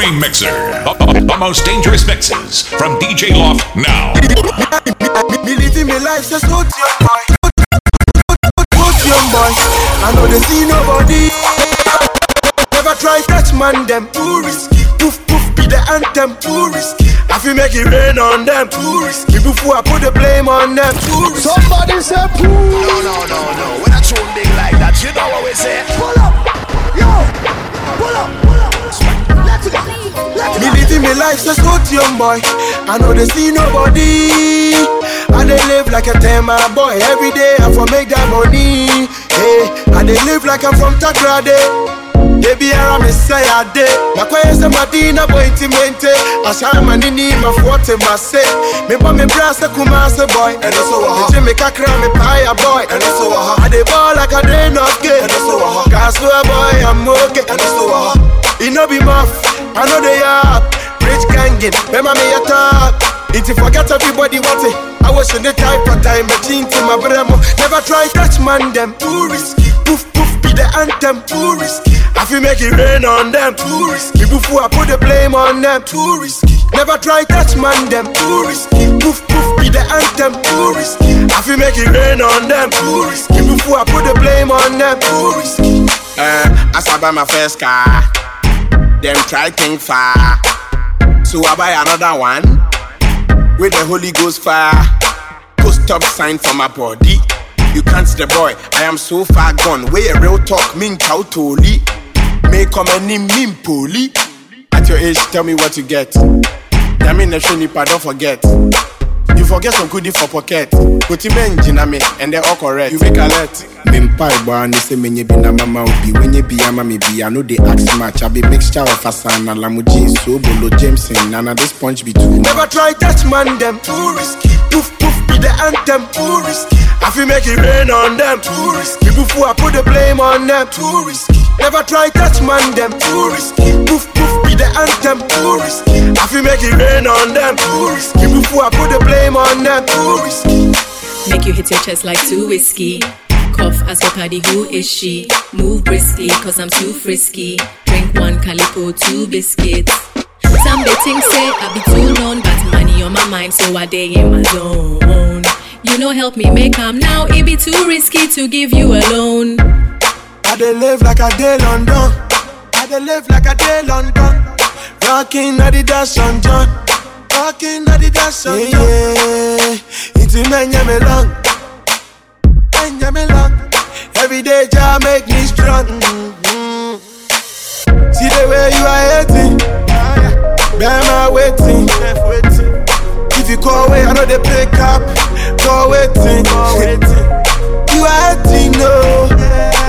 Supreme Mixer. The, the most dangerous mixes from DJ Loft now. Me living my life, so so young boy. So young boy. I know they see nobody. Never try touch man them. Too risky. Poof poof be the anthem. Too risky. I feel make it rain on them. Too risky. Before I put the blame on them. Too risky. Somebody say poo. No, no, no, no. When I tune big like that, you know what we say. Pull up. Me living my life so so young boy. I know they see nobody. I they live like a tema boy. Every day I for make that money. Hey, I they live like I'm from Takoradi. Baby, I'm a say I did. My quiet is a Madina boy intimate. I shine my nini, my forte, my say. Me but me brass a Kumasi boy. And also uh-huh. a hot. Me kakra me pie boy. And also a hot. I they ball like a day not gay. And also a hot. Kasua boy, I'm okay. And also a hot. It no be muff. I know they are. Rich gangin, remember me a top. If you forget everybody what it. I was in the type of time machine to my bremo. Never try touch man them Too risky. Poof poof be the anthem Too risky. I feel make it rain on them Too risky. Before I put the blame on them Too risky. Never try touch man them Too risky. Poof poof be the anthem Too risky. I feel make it rain on them Too risky. Before I put the blame on them Too risky. Uh, I I buy my first car, them try think far. So I buy another one with the Holy Ghost fire. Put stop sign for my body. You can't see the boy, I am so far gone. A real talk, mean cow. Make come any mean poli. At your age, tell me what you get. That mean the nipa, don't forget. You forget some goodie for pocket. Put him engine me, and they're all correct. You make alert. Mimpa boy, and say menye be na mama oh, obi. When you be ama me be, I know they ask much. I be mixture of asana, lamuji, so bolo, Jameson, and this punch be too. Never try touch man them Too risky Poof poof be the anthem Too risky I feel make it rain on them Too risky Before I put the blame on them Too risky Never try touch man them Too risky Poof poof be the anthem Too risky I feel make it rain on them Too risky Before I put the blame on them Too risky Make you hit your chest like too whiskey. Cough, ask your party who is she? Move briskly, cause I'm too frisky. Drink one calico, two biscuits. Some they think say I be too known, but money on my mind, so I day in my zone. You know, help me make am now. It be too risky to give you a loan. I dey live like a day London. I dey live like a day London. Rocking Adidas on John. Rocking Adidas on John. Yeah, it's menya me long. Me long. Every day Jah make me strong. Mhm. See the way you are hating. Bear my waiting. If you call away, I know they pick up. Call waiting. You are hating, no.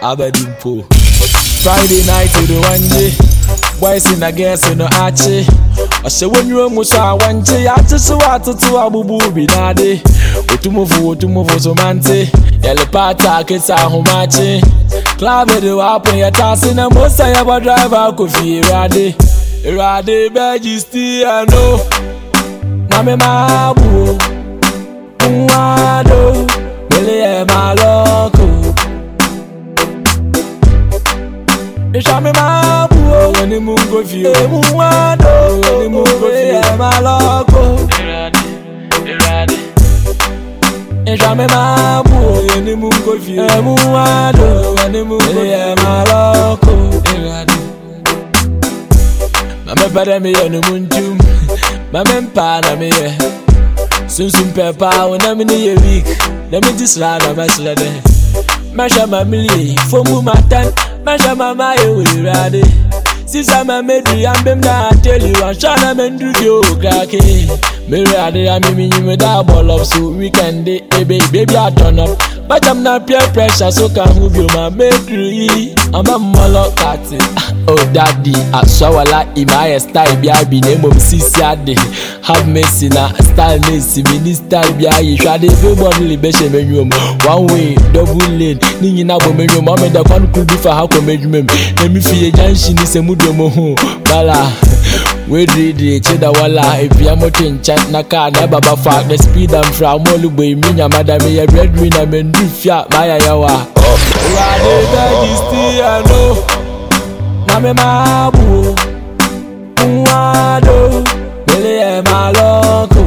Abedimpo. Friday night to the one day. Boys in a guess in the archie. I say when you're musa one day, I just want to to abubu binade. Otumufu, otumufu somante. Yellow pata, kids are homachi. Club it up when you're tossing a mosa, ya driver could feel rade. Rade, beji still know. Name mabu. Mwado. Mele Ni chame mabuo Weni mungo vio E muwado Weni mungo vio E maloko E chame mabuo Weni mungo vio E muwado Weni mungo vio E maloko Mame pade mi yo ni munjum Mame mpana mi ye Sunsun pepa wana mi ni ye wik. Na mi disla na masla de Masha mamili Fomu matan Masha mamili Mesha mama ye wirade Sisa ma medri ambem na tell you Ashana mendru yo krake Mary Ade, me me me da ball up so weekend day, eh, baby, baby I turn up. But I'm not peer pressure, so can move you my baby. I'm a molo cat. Oh daddy, I a lot in my style, be I be name of Sisi Ade. Have mercy na style mercy, mini style be I. You to be one libation menu. One way, double lane, Nini na bo menu. Mama da kwan could be for how come menu. Let me feel junction is a gomo hu bala wedidi chida wala. Epiamo chinchat na ka na baba fa. The speed and from olugbo mi nya madam ye red win na me ndufia maya yawa wa. De daddy still i know na me ma bu. Nwa do. Mele e ma loko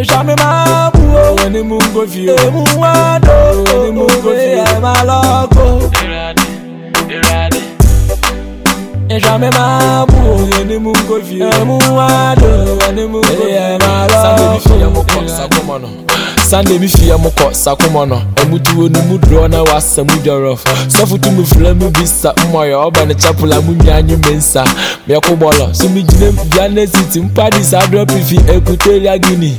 Isha me ma bu. O woni mu ngo fi o. Mu wa do. Woni mu ngo fi e ma loko Isha mi ma bu o wani mu ngo fi o emu nwa do wani mu ngo fi o mele yɛ ma lɔko. Sunday mi fie mo kɔ sakoma no ɛmu tuwo no mu dorɔ na wasa mu dɔrɔ sɔfo tu mu fila mu bi sa mmɔyɛ ɔba ne chapel a mu nua nye me nsa mɛko bɔlɔ so mi gyina bia ne siti mpadi saa dorɔ pifi equatoria guinea.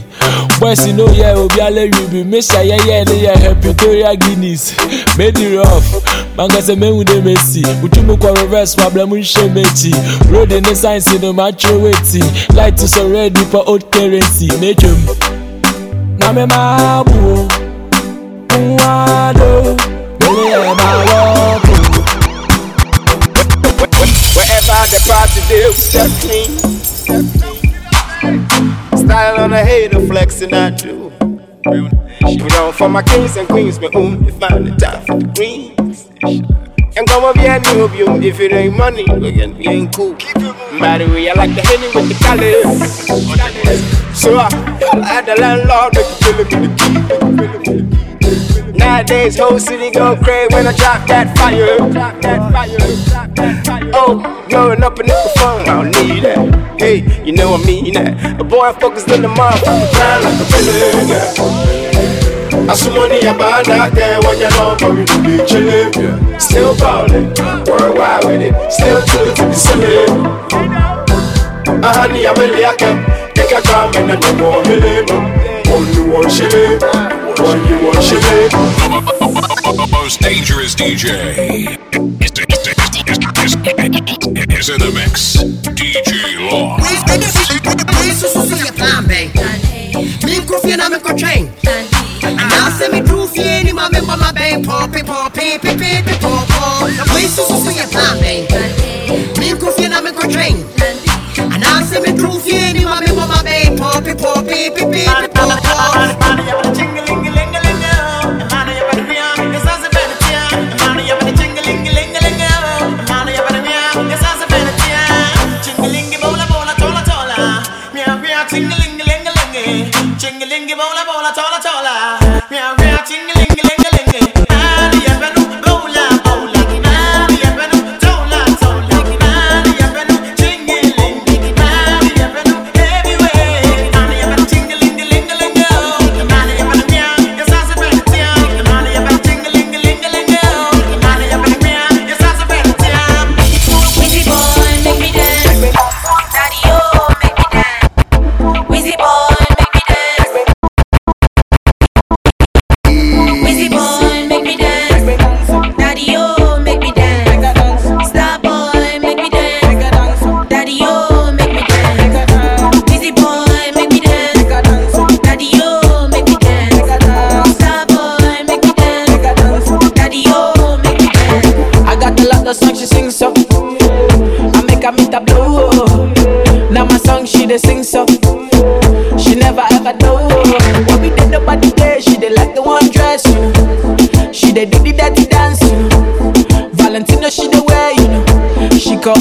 Boys no yɛ obi alɛ wi bi mehyɛ yɛyɛ ne yɛ equatoria guineas. Made it rough mankasa mehu de mesi mutu mu kɔ reverse mu nhyɛ m'akyi road ne science no matwerɛ weti light sɔ red pa old currency. Metwam na me ma bu o nwa do mele yɛ ma lɔko. Wherever the party do, step clean. Style on a hater, flexing I do. Put on for my kings and queens, me only find the time for the greens. And come up here, new you. If it ain't money, we can we ain't cool. By the way, I like the henny with the colors. So I, I had the landlord make you it with the key. Nowadays, whole city go crazy when I drop that fire. Drop that fire. Oh, blowing up a nickel phone, I don't need that. Hey, you know what I mean that. A boy focused on the motherfucker, grind like a villain. I some money about out there when you know for me to be chillin'. Still ballin', worldwide with it, still true to be silly. A honey, I'm really a can take a time and I don't want million. Only one shilling, only one shilling. The most dangerous DJ is in the mix. DJ Law. susu yɛ plan bɛn menkɔ fie na menkɔ twɛn anaasɛ meduru fie ni ma membɔ ma bɛn pɔpe pɔpe pepepe pɔpɔ wei sususu yɛ plan bɛn menkɔ fie na menkɔ twɛn anaasɛ meduru fie ni ma membɔ ma bɛn pɔpe pɔpe pepepe pɔpɔ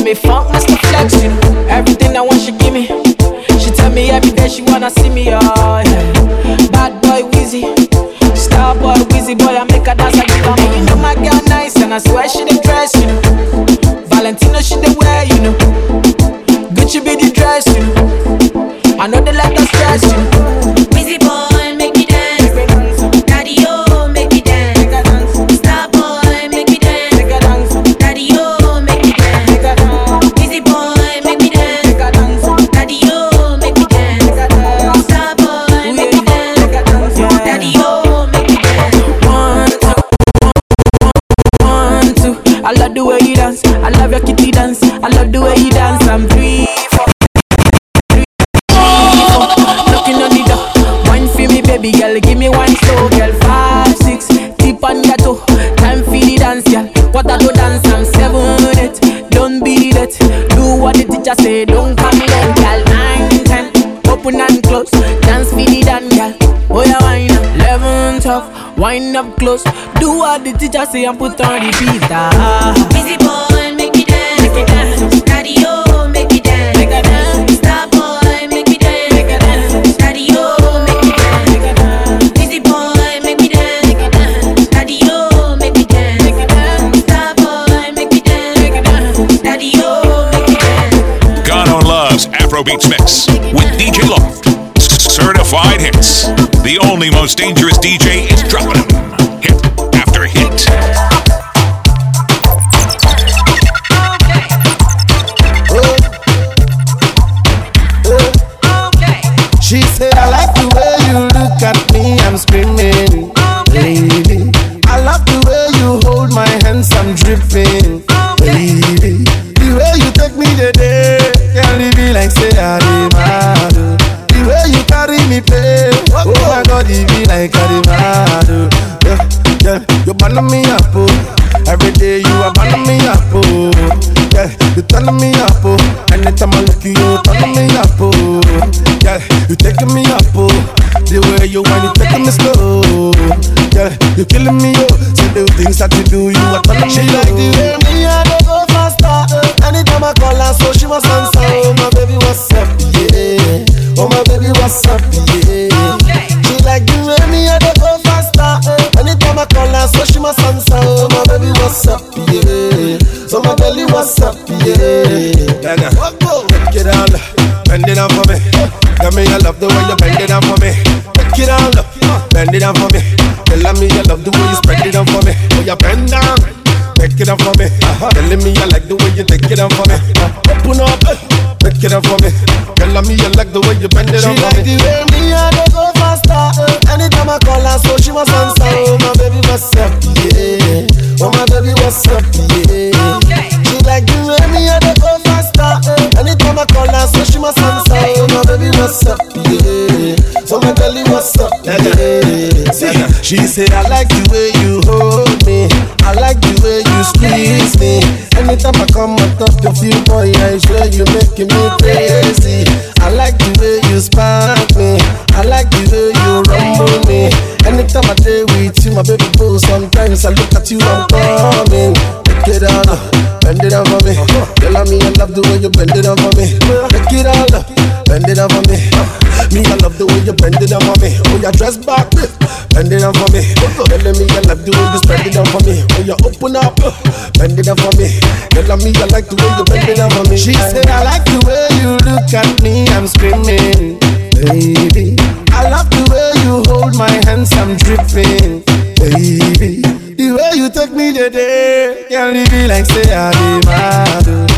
me funk master Wind up close, do what the teacher say and put on repeat. Ah. Busy boy, make me dance. Make me dance. Daddy, oh, make me dance. Make a dance. Star boy, make me dance. Make a dance. Daddy, oh, make me dance. Make a dance. Busy boy, make me dance. Make a dance. Daddy, oh, make me dance. Make a dance. Star boy, make me dance. Make a dance. Daddy, oh, make me dance. Ghana loves Afrobeats Mix with DJ Loft. Certified hits. The only most dangerous Telling me you like the way you bend it up for me. She like the way she said I like the way you hold me. I like the way you squeeze me. Anytime I come on top of you, boy, I swear you making me crazy. I like the way you spark me. I like the way you rumble me. Anytime I day with you, my baby boo, sometimes I look at you, I'm coming. Take it on, bend it down for me. Tell me I love the way you bend it down for me. Take it on, bend it for me. Me, I love the way you bend it for me. Oh, you dress back, bend it for me. Telling me I love the way you spread it for me. Oh, you open up, bend it for me. Tell me I like the way you bend it for me. She said I like the way you look at me. I'm screaming, baby. I love the way you hold my hands. I'm dripping, baby. The way you take me today, can't leave me like say I be mad. Oh.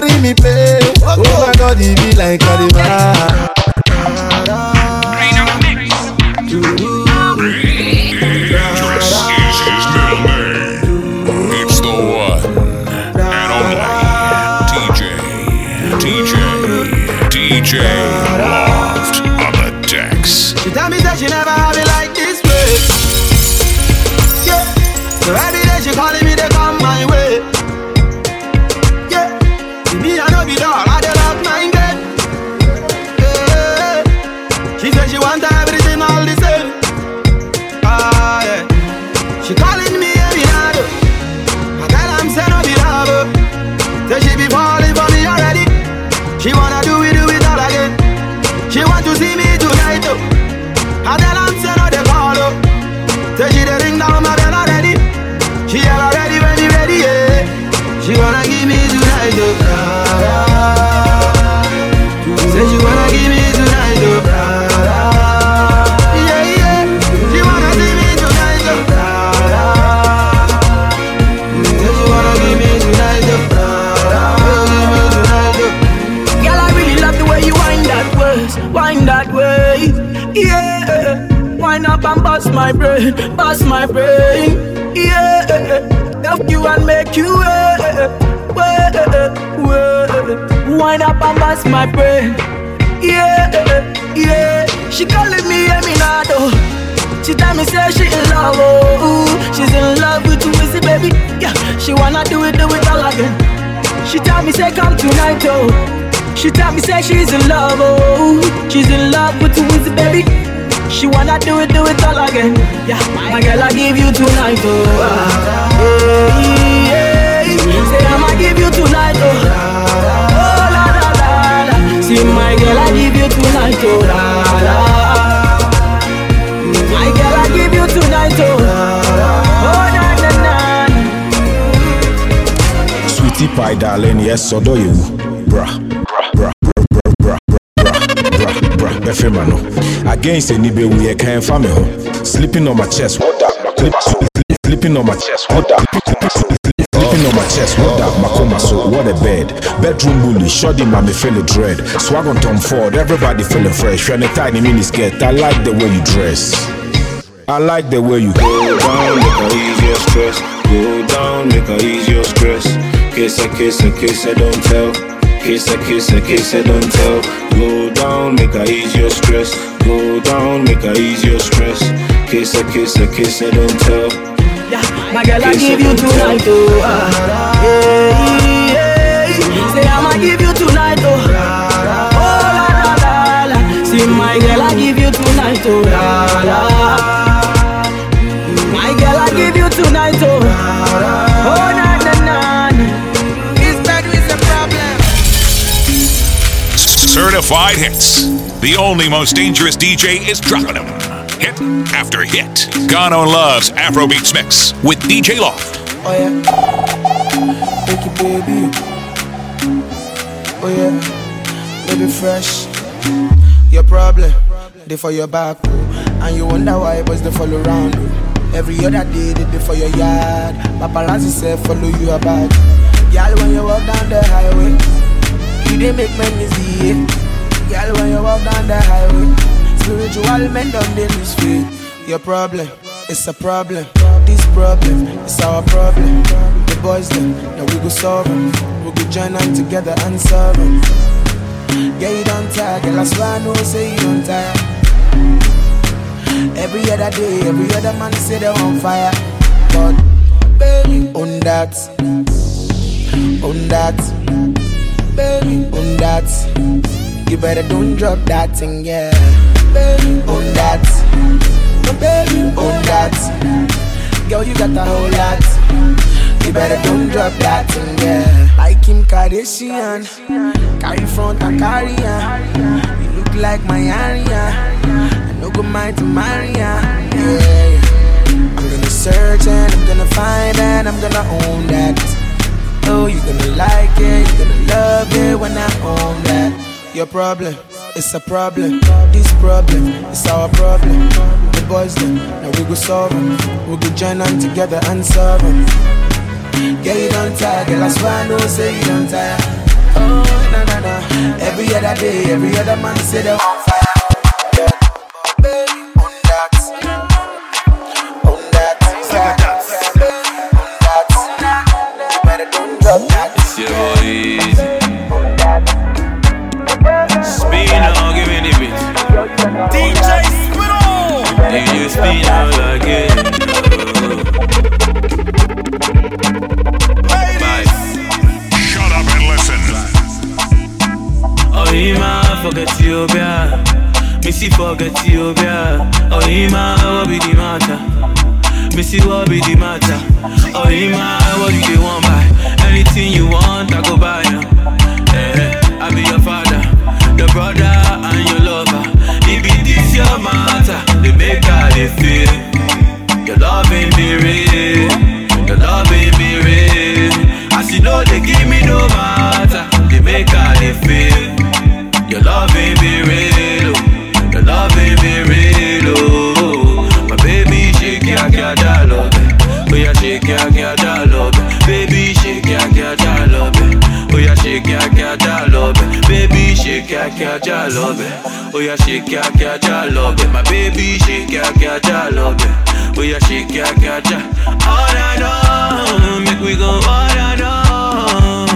Carry me play, oh my God, it be like I be mad. Dangerous is his middle name. It's the one and only DJ, DJ, DJ Loft on the decks. She tell me that she never have it like this way. Yeah. So every day she calling me to come my brain, bust my brain. Yeah, love you and make you wait, wait, wait. Wind up and bust my brain. Yeah, yeah. She calling me Eminado. She tell me say she in love, oh, she's in love with Wizzy, baby. Yeah, she wanna do it, do it all again. She tell me say come tonight, oh. She tell me say she's in love, oh. She's in love with Wizzy, baby. She wanna do it, do it all again. Yeah, my girl, I give you tonight, oh. ah. Hey, hey. Say I'ma give you tonight, oh. Oh la la la la. See my girl, I give you tonight, oh la la. My girl, I give you tonight, oh. Oh na na na. Sweetie pie darling, yes, so do you. Bruh, bruh, bruh, bruh, bruh, bruh, bruh, bruh, bɛfɛ ma no. Against any be we can family ho. Sleeping on my chest, what that? Sleep, sleep, sleeping on my chest, what that? On my chest, what that? Makoma so, what a bed. Bedroom bully, shoddy mommy feeling dread. Swag on Tom Ford, everybody feeling fresh. When a tiny mini skirt, I like the way you dress. I like the way you Go down, make her ease your stress. Go down, make her ease your stress. Kiss her, kiss her, kiss her, don't tell. Kiss her, kiss her, kiss her, don't tell. Go down, make her ease your stress. Go down, make her ease your stress. Kiss her, kiss her, kiss her, don't tell. Yeah, my girl, I give you tonight, oh. ah. Hey, hey. Say I'ma give you tonight, oh. Oh la la la la. See my girl, I give you tonight, oh la la. Certified hits. The only most dangerous DJ is dropping them. Hit after hit. Ghana loves Afrobeats Mix with DJ Loft. Oh yeah. Take it, baby. Oh yeah. Baby fresh. Your problem, they for your back. oh. And you wonder why boys they follow around. oh. Every other day they dey for your yard. Paparazzi say follow you about. Girl, when you walk down the highway, you didn't make men it. Girl, when you walk down the highway, spiritual men don't dey lose faith. Your problem, it's a problem. This problem, it's our problem. The boys them, now we go solve 'em. We go join them together and solve 'em. Yeah, you don't tire, girl. I swear I know, say you don't tire. Every other day, every other man say they're on fire. But, baby, on that, on that, baby, on that. You better don't drop that thing, yeah. Baby, on that, baby, on that. Girl, you got a whole lot. You better don't drop that thing, yeah. Like Kim Kardashian, carry front and carry on. You look like my area. I no go mind to marry ya. Yeah. I'm gonna search and I'm gonna find and I'm gonna own that. Oh, you're gonna like it, you're gonna love it when I own that. Your problem, it's a problem. This problem, it's our problem. The boys them, now we go solve 'em. We go join them together and solve 'em. Yeah, you don't tire, girl. I swear I know, say you don't tire. Oh, na na na. Every other day, every other man say they're on fire. If you spin out again. Shut up and listen. Oh, Ima, forget Ethiopia. Missy, forget Ethiopia. Oh, Ima, what be the matter? Missy, what be the matter? Oh, Ima, what do you want buy? Anything you want, I go buy. Eh, eh, I be your father, your brother, and your lover. Your matter, they make how they feel. Your love ain't be real. Your love ain't be real. As you know, they give me no matter. They make how they feel. Your love ain't be real. oh. Your love ain't be real. Oh, my baby, shake ya, ya, ya, love. Oh, yeah, shake ya, ya, ya, love. Baby, shake ya, ya, ya, love. Oh, yeah, shake ya, ya, ya, love. Baby, shake ya, ya, ya, love. Oh, yeah, shake ya, ya, ya, love it. My baby, shake ya, ya, ya, love it. Oh, yeah, shake ya, ya, ya. All I know, make we go all I know.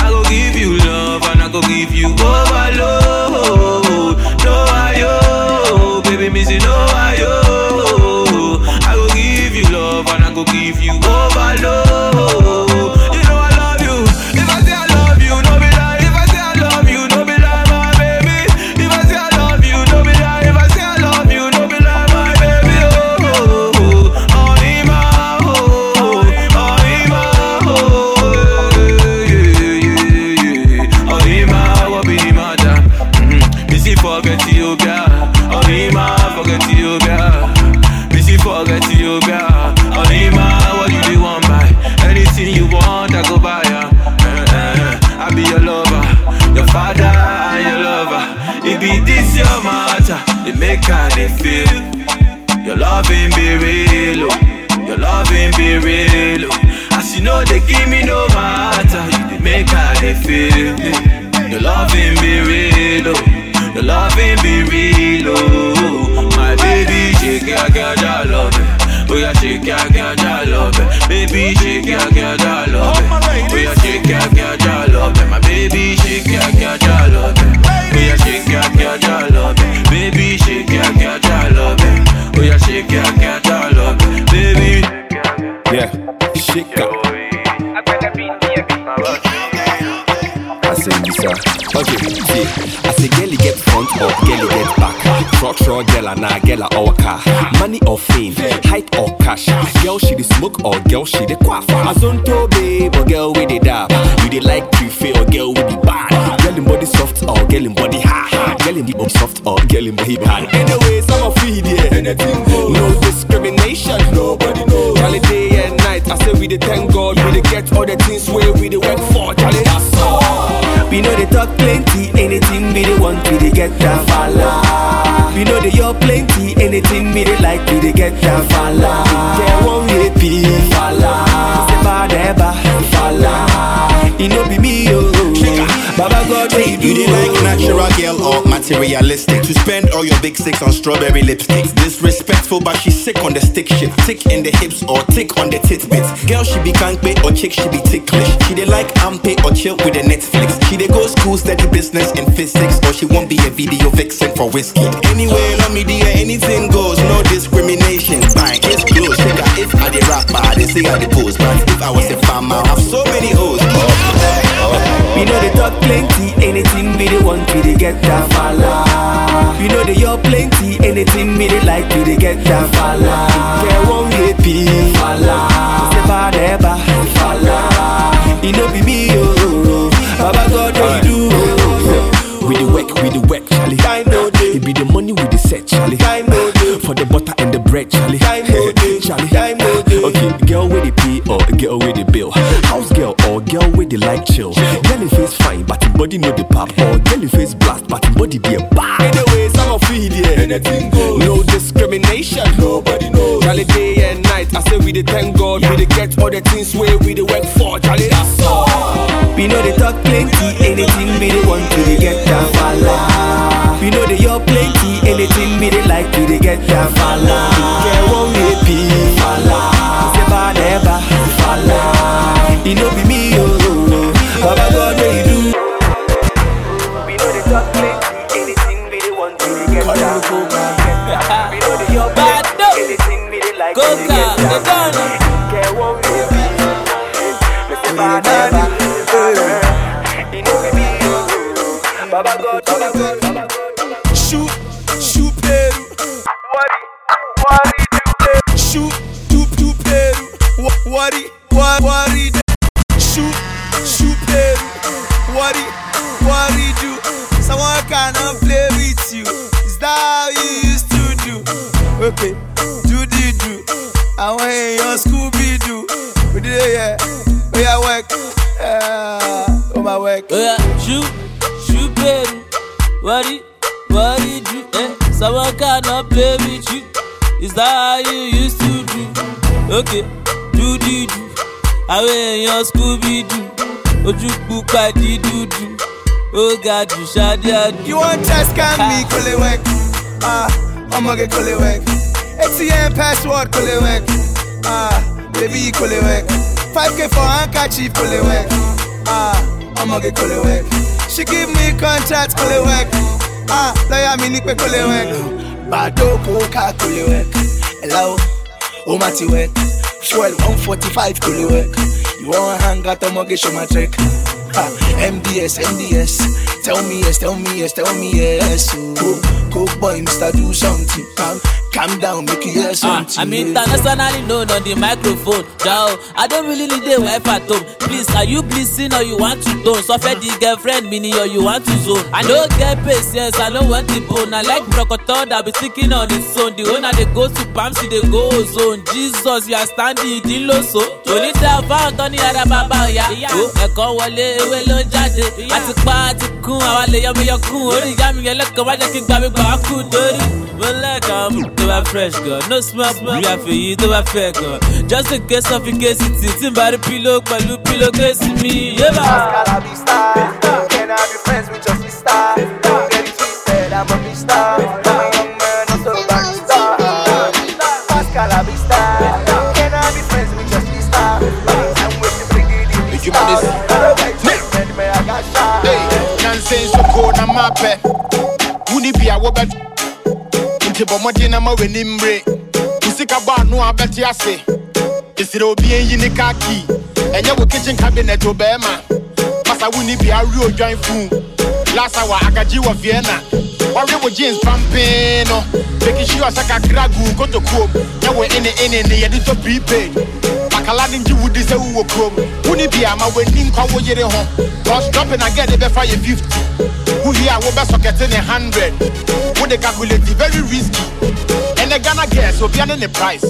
I go give you love and I go give you overload. No, I yo, baby, say no, I yo. I go give you love and I go give you overload. Your loving be real, oh. your loving be real. Oh. My baby, shake ya, ya, ya, love it. Oh yeah, shake ya, ya, ya, love it. Baby, shake ya, ya, ya, love it. Oh yeah, shake ya, ya, ya, love it. My baby, shake ya, ya, ya, love it. Oh yeah, shake ya, ya, ya, love it. Baby, shake ya, ya, ya, love it. Oh yeah, shake ya, ya, ya, love it. Baby. Yeah, shake up. Okay, see, I say girl get front or girl get back. Truck truck girl and nah girl or car. Money or fame, height or cash. Girl she the smoke or girl she the quaff. Azonto babe or girl with the dab. You the like buffet or girl with the bad. Girl in body soft or girl in body hard. Girl in the soft or girl in body hard. Anyway, some of feed yeah. Anything goes. No discrimination. Nobody knows. Charlie day and night. I say we the thank God. We the get all the things where we the work for. Charlie that's. We know they talk plenty, anything we they want, we they get that falla. We know they yell plenty, anything we they like, we they get that falla. Yeah, one happy falla. Say bad ever falla. It no be me yo. Baba God, you dey like natural girl or materialistic? To spend all your big six on strawberry lipsticks. Disrespectful, but she sick on the stick shit. Tick in the hips or tick on the tit bits. Girl, she be kanpe or chick, she be ticklish. She dey like ampe or chill with the Netflix. She dey go school, study business and physics, or she won't be a video vixen for whiskey. Anyway, love me dear, anything goes, no discrimination. Fine, it's close. Out if I dey rap, but they say I dey pose. But if I was a farmer, I have so many hoes. Oh, oh, oh. We know they talk plenty, anything we they want, we they get that falla. We know they yell plenty, anything we they like, we they get that falla. Yeah, one happy falla. Say bad ever falla. It no be me yo. Baba God, what you do? We the work, we the work, Charlie. Time no day. It be the money we the set, Charlie. Time no day. For the butter and the bread, Charlie. Time no day. Charlie. Time no day. Okay, girl with the pay or girl with the bill. Or girl with the like chill. In face fine, but in body no the pop. Or girl in face blast, but in body be a bar. Anyway, some of feed yeah. Anything goes. No discrimination. Nobody knows. Charlie day and night. I say we the thank God. We the get all the things where we the work for. Charlie, that's all. We know they talk plenty, anything we they want, we they get that falla. We know they yell plenty, anything we they like, we they get that falla. Yeah, one they Is that you used to do? Okay, do do. I wear your Scooby Doo. Ojú pupa di dúdú. Ó ga jù ṣáde àdú. You want test can me, work. Ah, I'ma get call it work. ATM password, work. Ah, baby, it 5k for handkerchief, call it work. Ah, I'ma get call it. She give me contract, work. Ah, lawyer me nipe call it work. Bado. Hello, oh my work. Fuel 145, call it work. You want hang out, my trick. Ah, MDS, MDS. Tell me yes, tell me yes, tell me yes. Oh, coke boy, Mr. Do something. Calm, calm down, make you hear Ah, something. I'm internationally known on the microphone. Jao, I don't really need a wife at home. Please, are you pleasing or you want to tone? Suffer the girlfriend mini or you want to zone. I don't get patience, I don't want the bone. I like brocotor that be sticking on its own. The owner they go to Pamsi, they go zone. Jesus, you are standing in low so. Tony found Tony ara bàbá ọ̀yá. Ó ẹ̀kọ́ wọlé ewé ló ń jáde. Àti pa àti kún àwa lè yọmi yọ kún. Orí ìyá mi yẹn lẹ́kọ̀ọ́ wájú kí n gbà mí gbà wá kú torí. Mo lẹ́kọ̀ọ́ mú tó bá fresh gan. No smell bí àfẹ́yí tó bá fẹ́ gan. Just in case of incasity tí n bá rí pílò pẹ̀lú pílò kéésì mi. Yébà. Can I be friends with your sister? Don't get it twisted, I'm a mister. I'm a young man, also a barrister. Pascal Abista. Can I be friends with your sister? I'm with the bring it in. Make you man this. Hey, nonsense so cold na mapɛ. Wuni bi a wɔbɛ. Nti bɔ mmɔden na ma w'ani mmere. Wo sika bɔ ano a bɛte ase. Esere obi enyi ne kaa key. Ɛnyɛ wo kitchen cabinet o bɛɛma. Masa wuni bi awi odwan fun. Last hour agagye wɔ Vienna. Wɔwe wo jeans pampee no. Making sure sɛ kakra gu kotokuom. Nyɛ wo ene ene ne yɛde tɔ prepaid. Akala ne ngye wudi sɛ wowɔ kurom. Wuni bi a ma w'ani nkɔ wo yere ho. Cause dropping again de bɛfa yɛ 50. Wohie a wobɛsɔkɛte ne 100. Wode calculate very risky. Ɛnɛ Ghana girls obia ne ne price.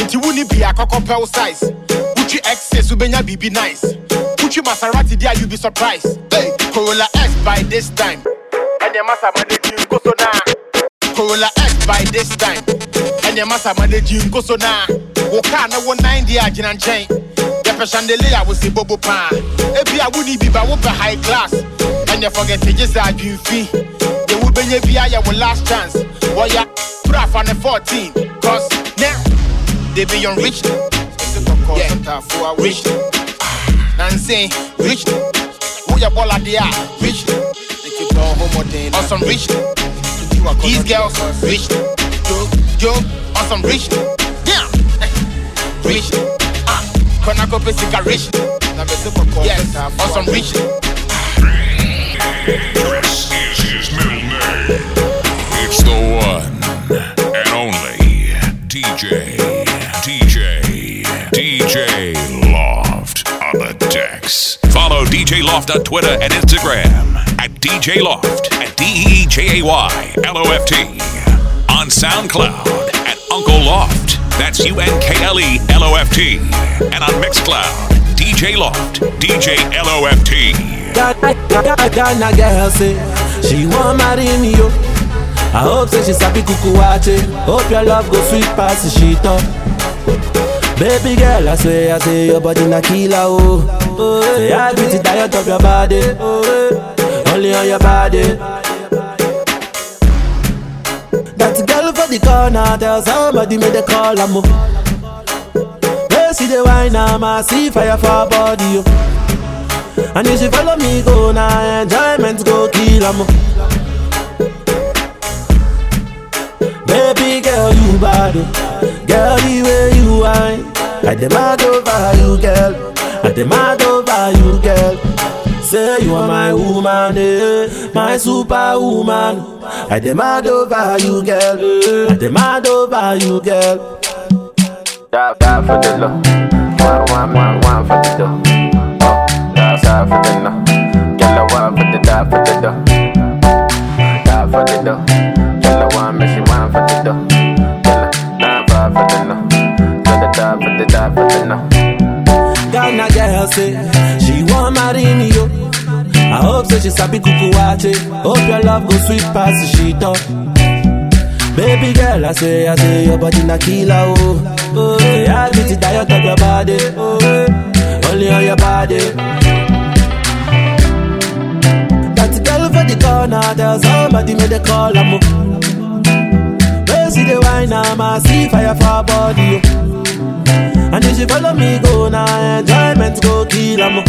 Nti wuni bi a kɔkɔ pɛ wo size. Wotwi excess wobɛnya biribi nice. Wotwi Maserati di a you be surprised. Hey, Corolla X by this time. Ɛnɛ masa ma de ji nkoso na. Corolla X by this time. Ɛnɛ masa ma de ji nkoso na. Wo car na wo 90 a gyina nkyɛn. Yɛpɛ chandelier a wosi bobo paa. Ebi a wuni bi ba wopɛ high class. Ɛnɛ forget gye sɛ adwemfi. Deɛ wobɛnya bi ayɛ wo last chance. Wɔyɛ pra fa ne 14. Cause now they be on rich. Yeah, rich. Nancy, rich. Who ya bola dia? Rich. They keep On some rich. These girls, rich. Yo, yo, on some rich. Yeah. Rich. Ah, Kona go pesica rich. Yes, on some rich. This is his middle name. It's the one and only DJ, DJ, DJ Loft on the decks. Follow DJ Loft on Twitter and Instagram at DJ Loft at D E J A Y L O F T. On SoundCloud at Uncle Loft. That's U N K L E L O F T. And on Mixcloud, DJ Loft, DJ L O F T. Marry me yo. I hope. Hope your love sweet past. Baby girl, I swear I say your body na killer oh. oh say I beat the diet of your body. Oh, only on your body. That girl for the corner tell somebody make the call am oh. Hey, see the wine I'm a see fire for body yo. And if she follow me go now, enjoyment go kill 'em. Baby girl, you bad, oh. girl the way you whine. I demand over you, girl. I demand over you, girl. Say you are my woman, eh, my superwoman. I demand over you, girl. I demand over you, girl. Die, die for the love. One, one, one, one for the dough. Oh, die, die for the no. Girl, I want for the die for the dough. Die for the dough. Die die the no. Ghana girl say she want marry me yo. I hope say she sabi kuku wache. Hope your love go sweet past shit up. Baby girl, I say, I say your body na killer oh. Oh, I beat the diet of your body. Oh, only on your body. That girl for the corner, tell somebody make the call. Where see the wine, I'm a see fire for body. Oh. And if you follow me go now, nah, enjoyment go kill em.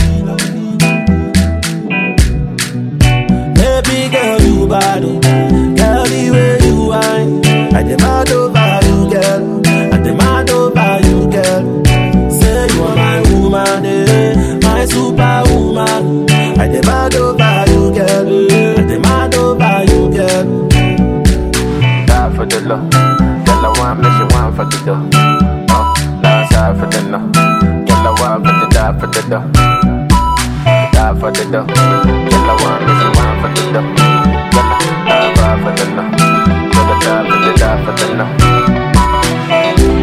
Baby girl, you bad, oh. girl the way you are, I demand over you, girl. I demand over you, girl. Say you are my woman, eh? my superwoman. I demand over you, girl. Eh? I demand over you, girl. Die for the love. Girl, I want me, she want for the love no. Girl, I want for the die for the dough. Die for the dough. Girl, I want this want for the dough. Girl, I die for the no. Girl, I die for the die for the no.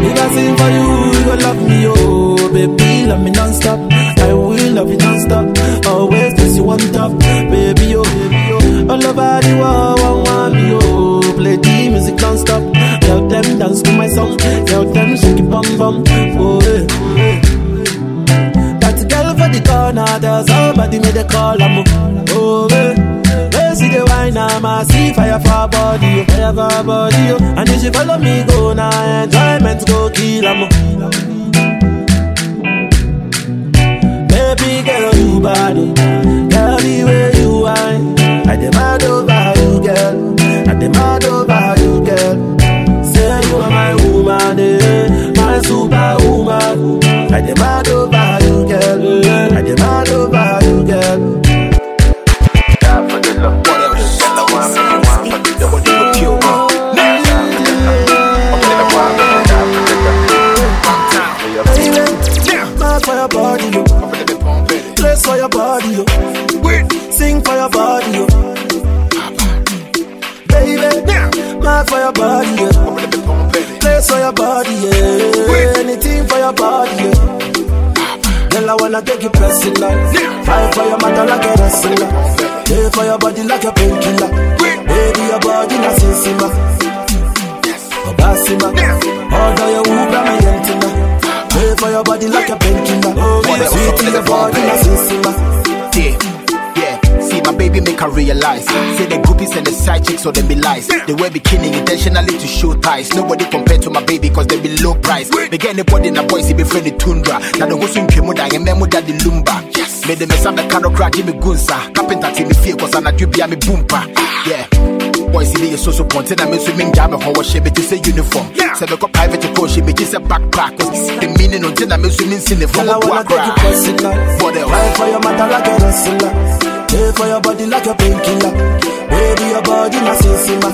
If I sing for you, you gon' love me, oh Baby, love me non-stop I will love you non-stop Always place you on top Baby, oh, baby, oh All over the world, one want me, oh Play the music non-stop them dance to my song Tell them shake it bum bum Oh, eh. That girl for the corner Tell somebody make the call, I'm oh, eh They see the wine, I'm a see fire for body, oh, fire for body, oh. And if she follow me, go now, enjoyment go kill 'em. Baby girl, you body, girl, the way you whine. I demand over you, girl. I demand over you, girl. You are my woman, eh, my superwoman. I demand over you, girl. I demand over you, girl. And the side chicks or they be lies. They wear bikini intentionally to show ties. Nobody compared to my baby cause they be low price. They get anybody in a boys, he be friendly tundra. Now the whole swim came out and memo that the lumba. Yes. Made the mess up the caro crack, Jimmy Gunsa. Carpenter team me fear cause I'm not you be a me boompa. Yeah. Boys, see the so so pontin, I'm swimming jam and how she be to say uniform. Say the cop private coach, she be just a backpack. Cause the meaning until I'm swimming in the form Girl, I of wanna take you Guacra. personal. What else? For your mother like a wrestler. Pay for your body like a painkiller. Baby, your body na sisima.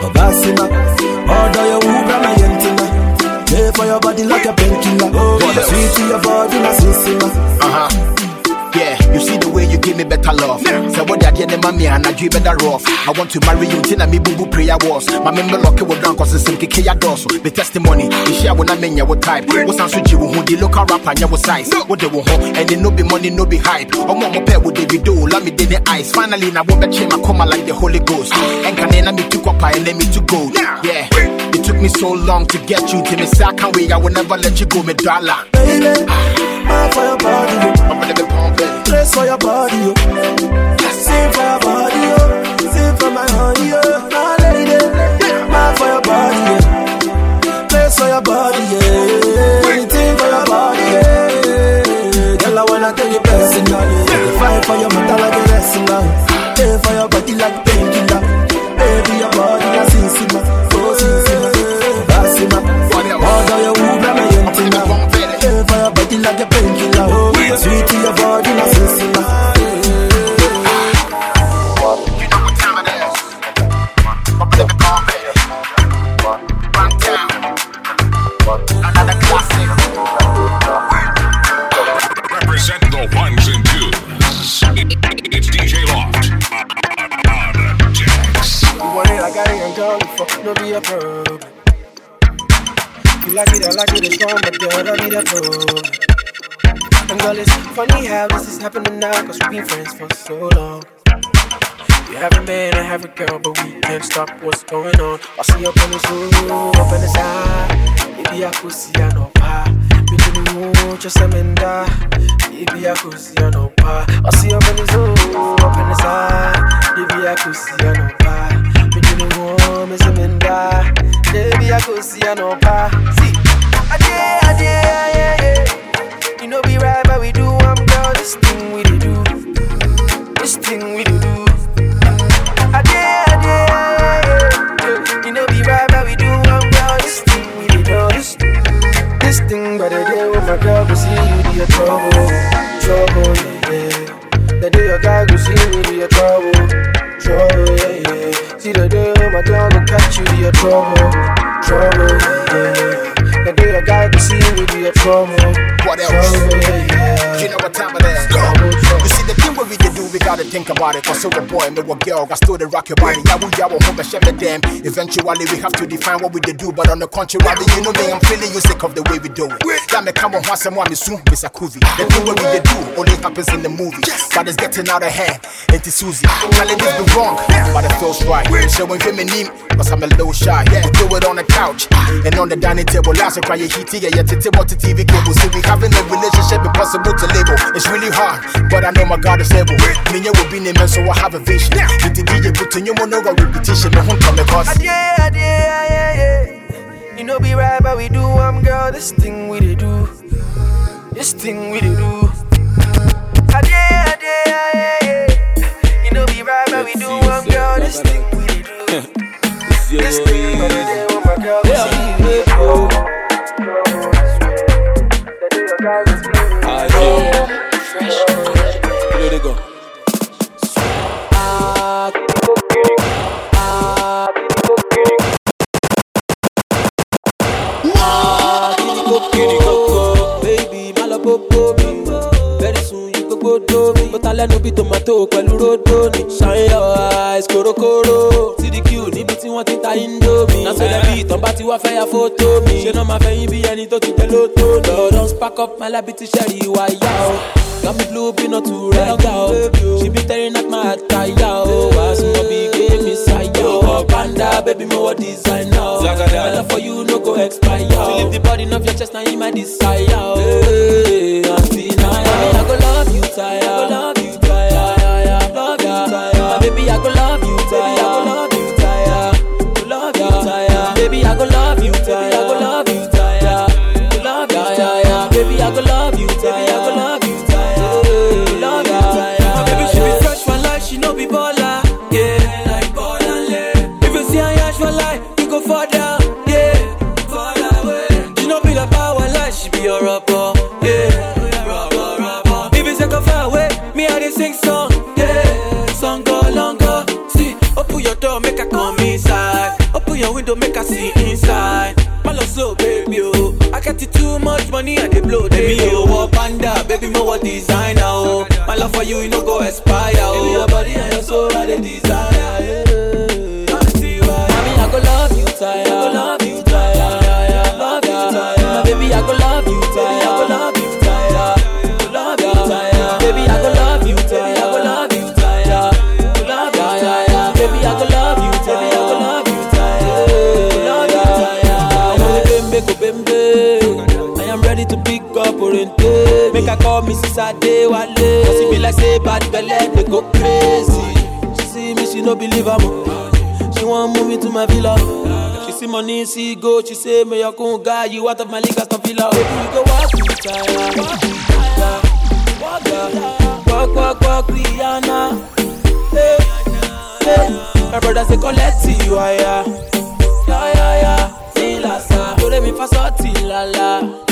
Obasima. Order your Uber, my yentina. Pay for your body like a painkiller. Oh, sweet to your body na sisima. Uh huh. Yeah, you see the way you give me better love. Say what that yeah, mommy and I do better off. I want to marry you, tina me boo boo prayer was. My member lock it with down cause it's kiki ya dorsal. The testimony, the share when I mean what type. What's on switch you who the local rapper and what size. What they will and it no be money, no be hype. Oh mama pair with the video, let me in the eyes. Finally, now what bet my coma like the Holy Ghost. And can then me took up and let me to go. Yeah, it took me so long to get you to me. Say I can't wait, I will never let you go, me dollar. Baby, mark for your body, yo. I'm pumping. Place for your body, yo. Sing for your body, yo. Sing for my honey, yo. Stop what's going on. I see up on the zoo, up on the side. Baby, I could see I know pa. Between the moon, just a menda. Baby, I could see I know pa. I see up on the zoo, up on the side. Baby, I could see I know pa. Between the moon, just a menda. Baby, I could see I know pa. See, I did, I did, yeah, yeah. You know we right, but we do one girl. This thing we do, this thing we do. Thing, but the day with my girl go see you be a trouble, trouble, yeah, yeah. The day your guy go see me be a trouble, trouble, yeah, yeah. See the day when my girl go catch you be a trouble, trouble, yeah, The day your guy can see you with your trouble, What else? Promo, yeah. You know what time it is? Go. Gotta think about it. Cause so the boy, me what girl, got still the rock your body. Yeah, we yeah, we hope share the damn. Eventually we have to define what we do, but on the contrary, you know me, I'm feeling you sick of the way we do it. Yeah, me come on once and one, me soon, Miss Akuvi. The thing what we do only happens in the movie, but it's getting out of hand. Ain't it Susie? Telling this be wrong, but it feels right. Showing feminine, cause I'm a little shy. Yeah, do it on the couch and on the dining table. Last cry, you heat yeah, yeah, titi, what the TV cable. See, we having a relationship impossible to label. It's really hard, but I know my God is able. Minya will be named, so I have a vision. With the DJ putting you on no repetition, no one come across. Yeah, yeah, yeah, yeah. You know be right, but we do. I'm girl. This thing we dey do. This thing we dey do. Ah, yeah, yeah, yeah, yeah. You know be right, but we do. I'm girl. This thing we dey do. This thing we dey do. My girl, we see you go. Mo ta lẹ́nu bí tomato pẹ̀lú rodo ni. Shine your eyes korokoro. CDQ níbi tí wọ́n ti ta indomie. Na so lẹ́bí ìtàn bá ti wá fẹ́ ya fótó mi. Ṣé náà máa fẹ́yìn bí ẹni tó ti tẹ lótó lọ? Don spark up my life ti ṣẹ́rí ìwà ìyá o. Got me blue pin not to ride out. She be tearing at my heart out. Why some be game me side out. Panda baby me what design now. My love for you no go expire. To leave the body off your chest now in my desire. Hey, Auntie Naya, I go love you tired. Baby I go love you tired. I go love you tired. Go love you tired. Baby I go love you tired. I go love you tired. Go love you tired. Baby I go love make her come inside. Open your window, make her see inside. My love so baby, oh. I got you too much money, I dey blow Baby, oh, what panda, baby, more what designer, oh. My love for you, you no go expire, oh. Baby, your body and your soul, I dey desire, yeah. Call me Sade Wale. Cause it be like say bad belle, they go crazy. She see me, she no believe I'm She want move me to my villa. She see money, see go. She say, me your cool guy, you out of my league, I stop villa. Baby, you go walk me tired. Walk, walk, walk, walk, walk, Rihanna. Hey, hey. My brother say, collect you, yeah, yeah, yeah, yeah. See, lassa. Do me for sorti, la la.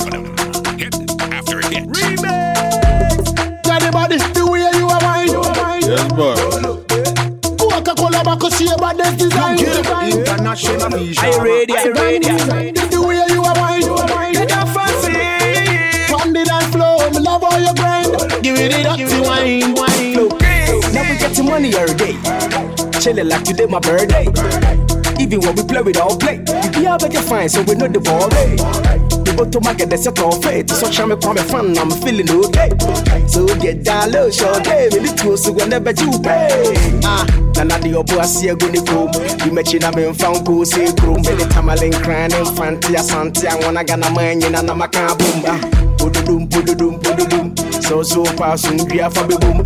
Coca-Cola back see about this design. International vision. Are you ready? Are you ready? The way you are mine. Get that fancy. From the dance floor, me love all your grind. Give it it up to wine, wine. Now we getting money every day. Chilling like today my birthday. Even when we play, we don't play. We be out better fine, so we know the ball. The I get the set of fate. So charm come fun, I'm feeling okay. So get down low, show day. We need to so whenever you pay. Ah, nana the obo I see a good chrome. You met in a man found go say chrome. Many tamalin crying and fancy asante. I wanna gana man in a namaka boom. Pududum, pududum, pududum. So so pass on be a fabi boom.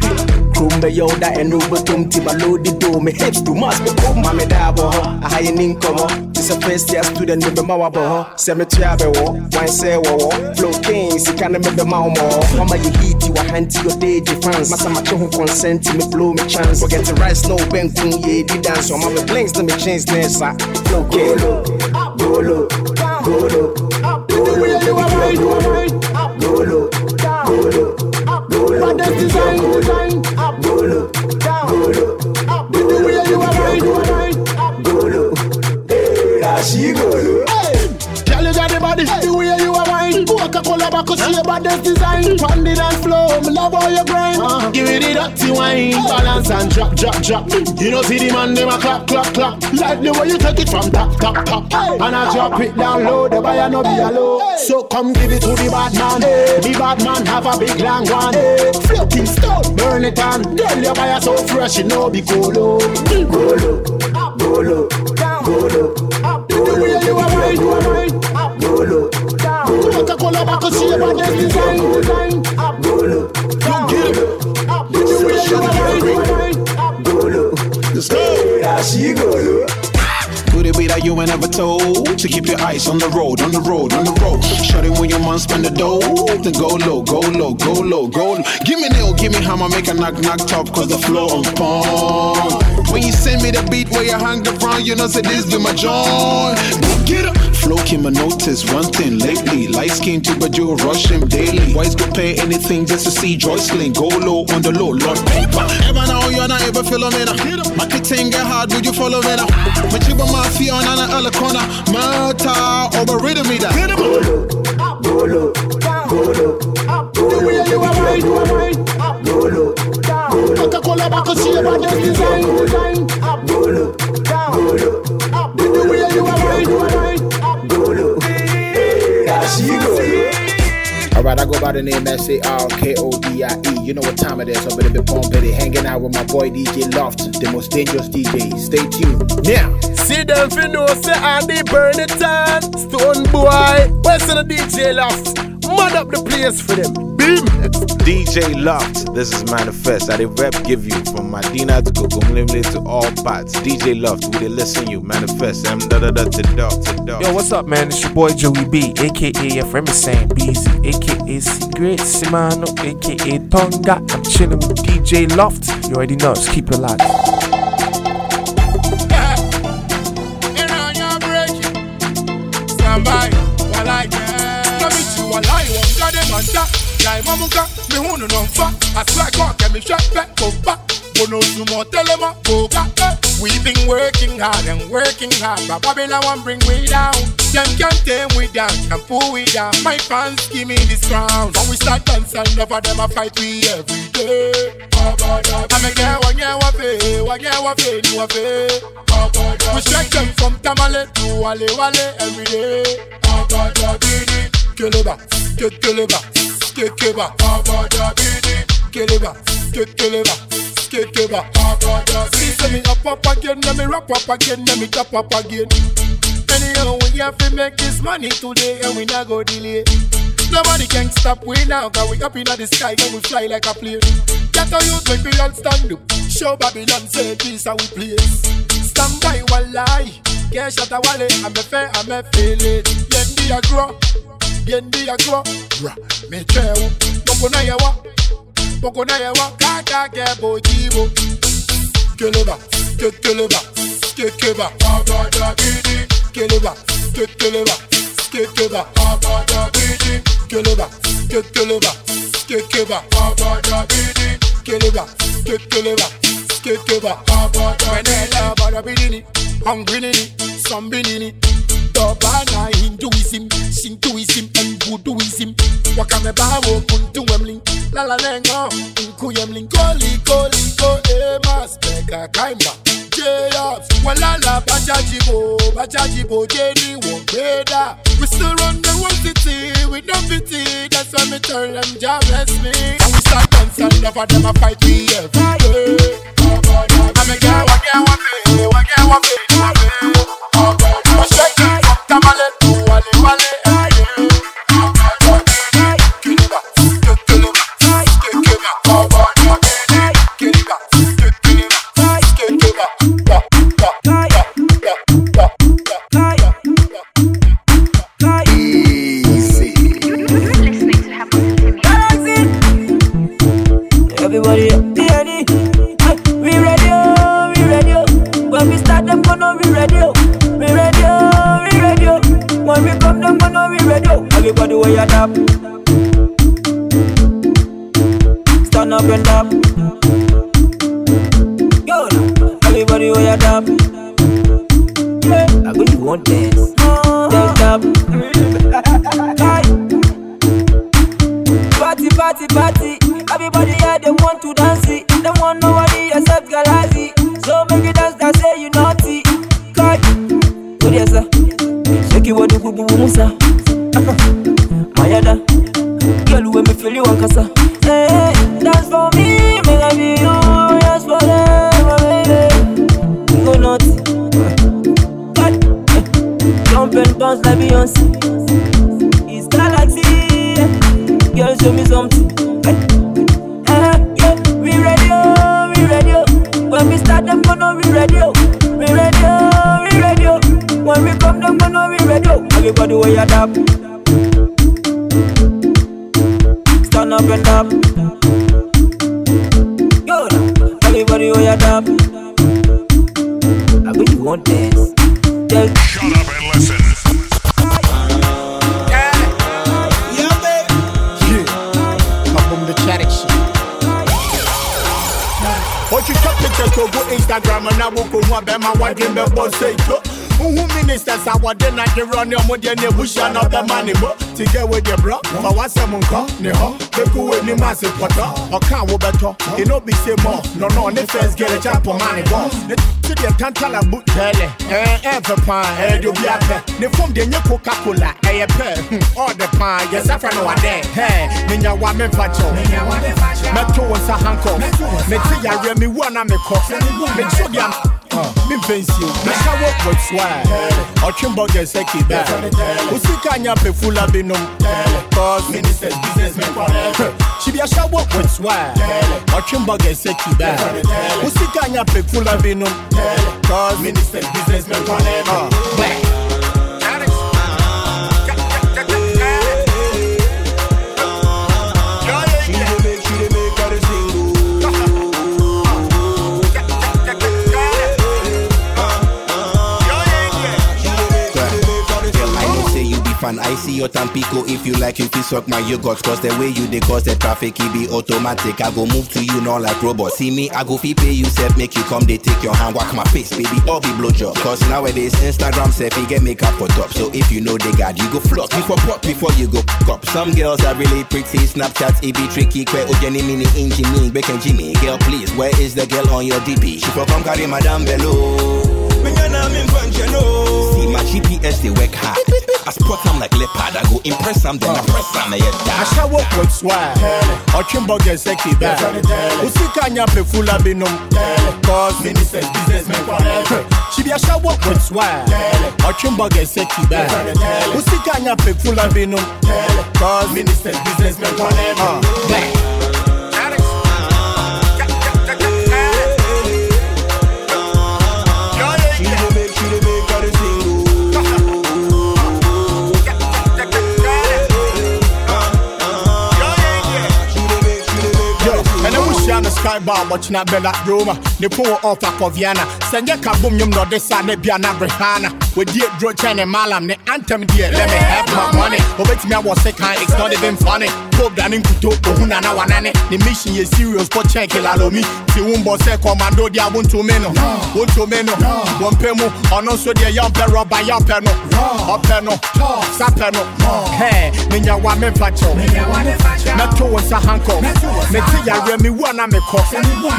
Chrome be yo da and tum tiba load the door. Me hips too much, but boom, mame dabo. I uh-huh. high in income. Uh-huh. A first year student with the mawa boho. Cemetery bewo, wine say wo. Flow king, si can make the mao more. Mama a hand to your day fans. Masa macho who consent me blow me chance. Forget no ben kun ye di dance. So mama blinks let me change nessa. Ah. Flow king, golo, golo, golo. Right, right. Golo, golo, golo. That's design. Golo, she golo. Girl, you got the body, the way you are wine. Coca-Cola back, see your body's design. Pound it and flow, me love how you grind. Uh, give it the dirty wine, balance and drop, drop, drop. You know, see the man, them a clap, clap, clap. Like the way you take it from top, top, top. And I drop it down low, the buyer no be alone. So come give it to the bad man. The bad man have a big long one. Floating stone, burn it on. Girl, your buyer so fresh, you know, be colo. Golo, golo, golo. Let's go. Yeah, she golo. Could it be that you ain't never told to keep your eyes on the road, on the road, on the road? Shut it when your man spend the dough. Then go low, go low, go low, go low. Give me nail, give me hammer, make a knock, knock top, cause the flow on pong. When you send me the beat where you hang around, you know, say this be my joint. Get up. Flow came a notice one thing lately. Light skin to but you rush him daily. Boys go pay anything just to see Joycelyn go low on the low, Lord paper. Ever now you're not ever feel me now. My thing get hard, would you follow me now? My chiba mafia on an other corner. Murta over rhythm me that. Golo, golo. The way you are right, you are right. Golo, golo. Coca-Cola back, see your body's design, I go by the name S-A-R-K-O-D-I-E. You know what time it is. I'm gonna be Betty hanging out with my boy DJ Loft, the most dangerous DJ. Stay tuned. Now, See them fi know say I burn it on Stonebwoy, where's the DJ loft? Mud up the place for them. Beam. DJ Loft, this is Manifest. I did rep give you from Medina to Gugumlimle to all parts. DJ Loft, we did listen you. Manifest, M da da da to dog to dog. Yo, what's up, man? It's your boy Joey B, aka your friend is saying Beezy, aka Secret Simano, aka Tonga. I'm chilling with DJ Loft. You already know, just keep it locked. Stand by, while I can. Come meet you while I want God them and that. No fa. I swear God, can me shut back, go back. Bono sumo telema, go back. Eh. We've been working hard and working hard, but Babylon won't bring we down. Them can't tame we down, can pull we down. My fans give me this crown. When we start dancing, over them I fight we every day. I'm a girl, one year, pay, one year, pay, new pay. We strike them from Tamale to Wale Wale every day. Keleba, ke keleba, ke keba. Keleba, ke keleba, ke keba. See, say me up up again, then me rap up again, then me top up again. Anyhow, we have to make this money today, and we not go delay. Nobody can stop we now, cause we up in the sky and we fly like a plane. Get a youth make we all stand up. Show Babylon say this how we place. Stand by one lie. Get shot a wale, I'm a fair, I'm a feel it. Yendi a grow, yendi a grow. Bra, me chewo. Boko na yawa, boko na yawa. Kaka ke bojibo. Keleba, ke keleba, ke keba. Abada bidi, keleba, ke keleba, ke keba. Abada bidi, keleba, ke keleba, ke keba. Abada bidi, keleba, ke keleba, ke keba. Abada Wenela bada bidini, hungry some binini. Dobana Hinduism, Shintoism, and Voodooism. Wakame bawo kuntu wemling, la la lengo, inku yemling. Koli koli ko eh, emas beka kaimba. J-Ups, walala bajajibo, bajajibo jeni wongeda. We still run the whole city with no pity. That's why me tell them God bless me. And we start dancing, over them a fight we every day. I'm a girl, one girl, one pay, one girl, You tap. Stand up and. Go now. Everybody where you tap. Yeah. I go you want dance. Dance. Aye. Party, party, party. Everybody here, they want to dance it. They want nobody except Galazi. So make it dance, that say you naughty. God, what is that? Shake it, what do you do, Musa? feel you. Hey, dance for me, make I be you, for them, baby. Go. God, jump and dance like Beyonce. It's galaxy. Girl, show me something. We ready, oh, we oh. When we start, them gonna be ready, oh. We oh, we. Oh. When we them gonna be. Oh. Everybody where tap. Abɛma wadwen bɛbɔ seito wohu ministers I want them to run your money, a wɔde nagyerɛ ne ɔmode ne abusua na ɔbɛma ne mo tigɛ wo deɛ brɔ fa w'asɛm nkɔ ne hɔ bɛku w'anim ase pɔtɔ ɔka wobɛtɔ ɛno bi se mɔ nɔnɔ ne first girl kyɛ pɔma ne bɔ ne to deɛ tantala bu tɛlɛ ɛɛ ɛmfɛ paa ɛde obi apɛ ne fom deɛ nyɛ coca cola ɛyɛ pɛ ɔde paa yɛsafrɛ no wadɛ hɛ menya wa memfa kyɛw mɛto wo nsa hankɔ mete yareɛ mewu a na mekɔ mekyo memfɛ nsio mɛka wo with swag. Ɔtwe bɔgɛ sɛ keba wo sika nya binom cause ministers businessmen kyibiahyɛ wo with swag. Ɔtwe bɔgɛ sɛ keba wo sika nya pɛfula binom fan. I see your Tampico if you like you fit suck my yogurt. Cause the way you dey cause the traffic, it be automatic. I go move to you not like robot. See me, I go fit pay you self, make you come, they take your hand, whack my face, baby, all be blowjob. Cause nowadays Instagram selfie you get makeup for top. So if you know they got you go flop before pop before you go cop. Some girls are really pretty, Snapchat, it be tricky. Kwe ojeni mini inji me, bacon Jimmy. Girl, please, where is the girl on your DP? She for come carry madame below. Me mpanche no. See my GPS they work hard. I spot them like leopard. I go impress them, then I press them. I ahyɛ wo with swag. Ɔtwe bɔgɛ sɛ keba wo sika nya pɛfula binom cause ministers businessmen kyibiahyɛ wo with swag. Ɔtwe bɔgɛ sɛ keba wo sika nya pɛfula binom cause ministers businessmen uh, sky bar wɔkyena bɛla roma ne po wɔ ɔfa kɔviana sɛ nyɛ ka bom nwom na ɔde sa ne bia na brehana wɔdie duro kyɛn ne malam ne antɛm deɛ let me have my money. Wɔbɛtumi awɔ se kan it's not even funny. Pope dane nkuto ohu nana wanane. Ne mission yɛ serious pɔ kyɛn kelalomi ti wo mbɔ sɛ kɔmando deɛ wontome no. Wontome no. Wɔmpɛ mu ɔno nso deɛ yɛmpɛ rɔba yɛmpɛ no. Ɔpɛ no. Sapɛ no. Hɛ menya wa memfa kyɛw mɛto wo nsa hankɔ mete yareɛ mewu a na mekɔ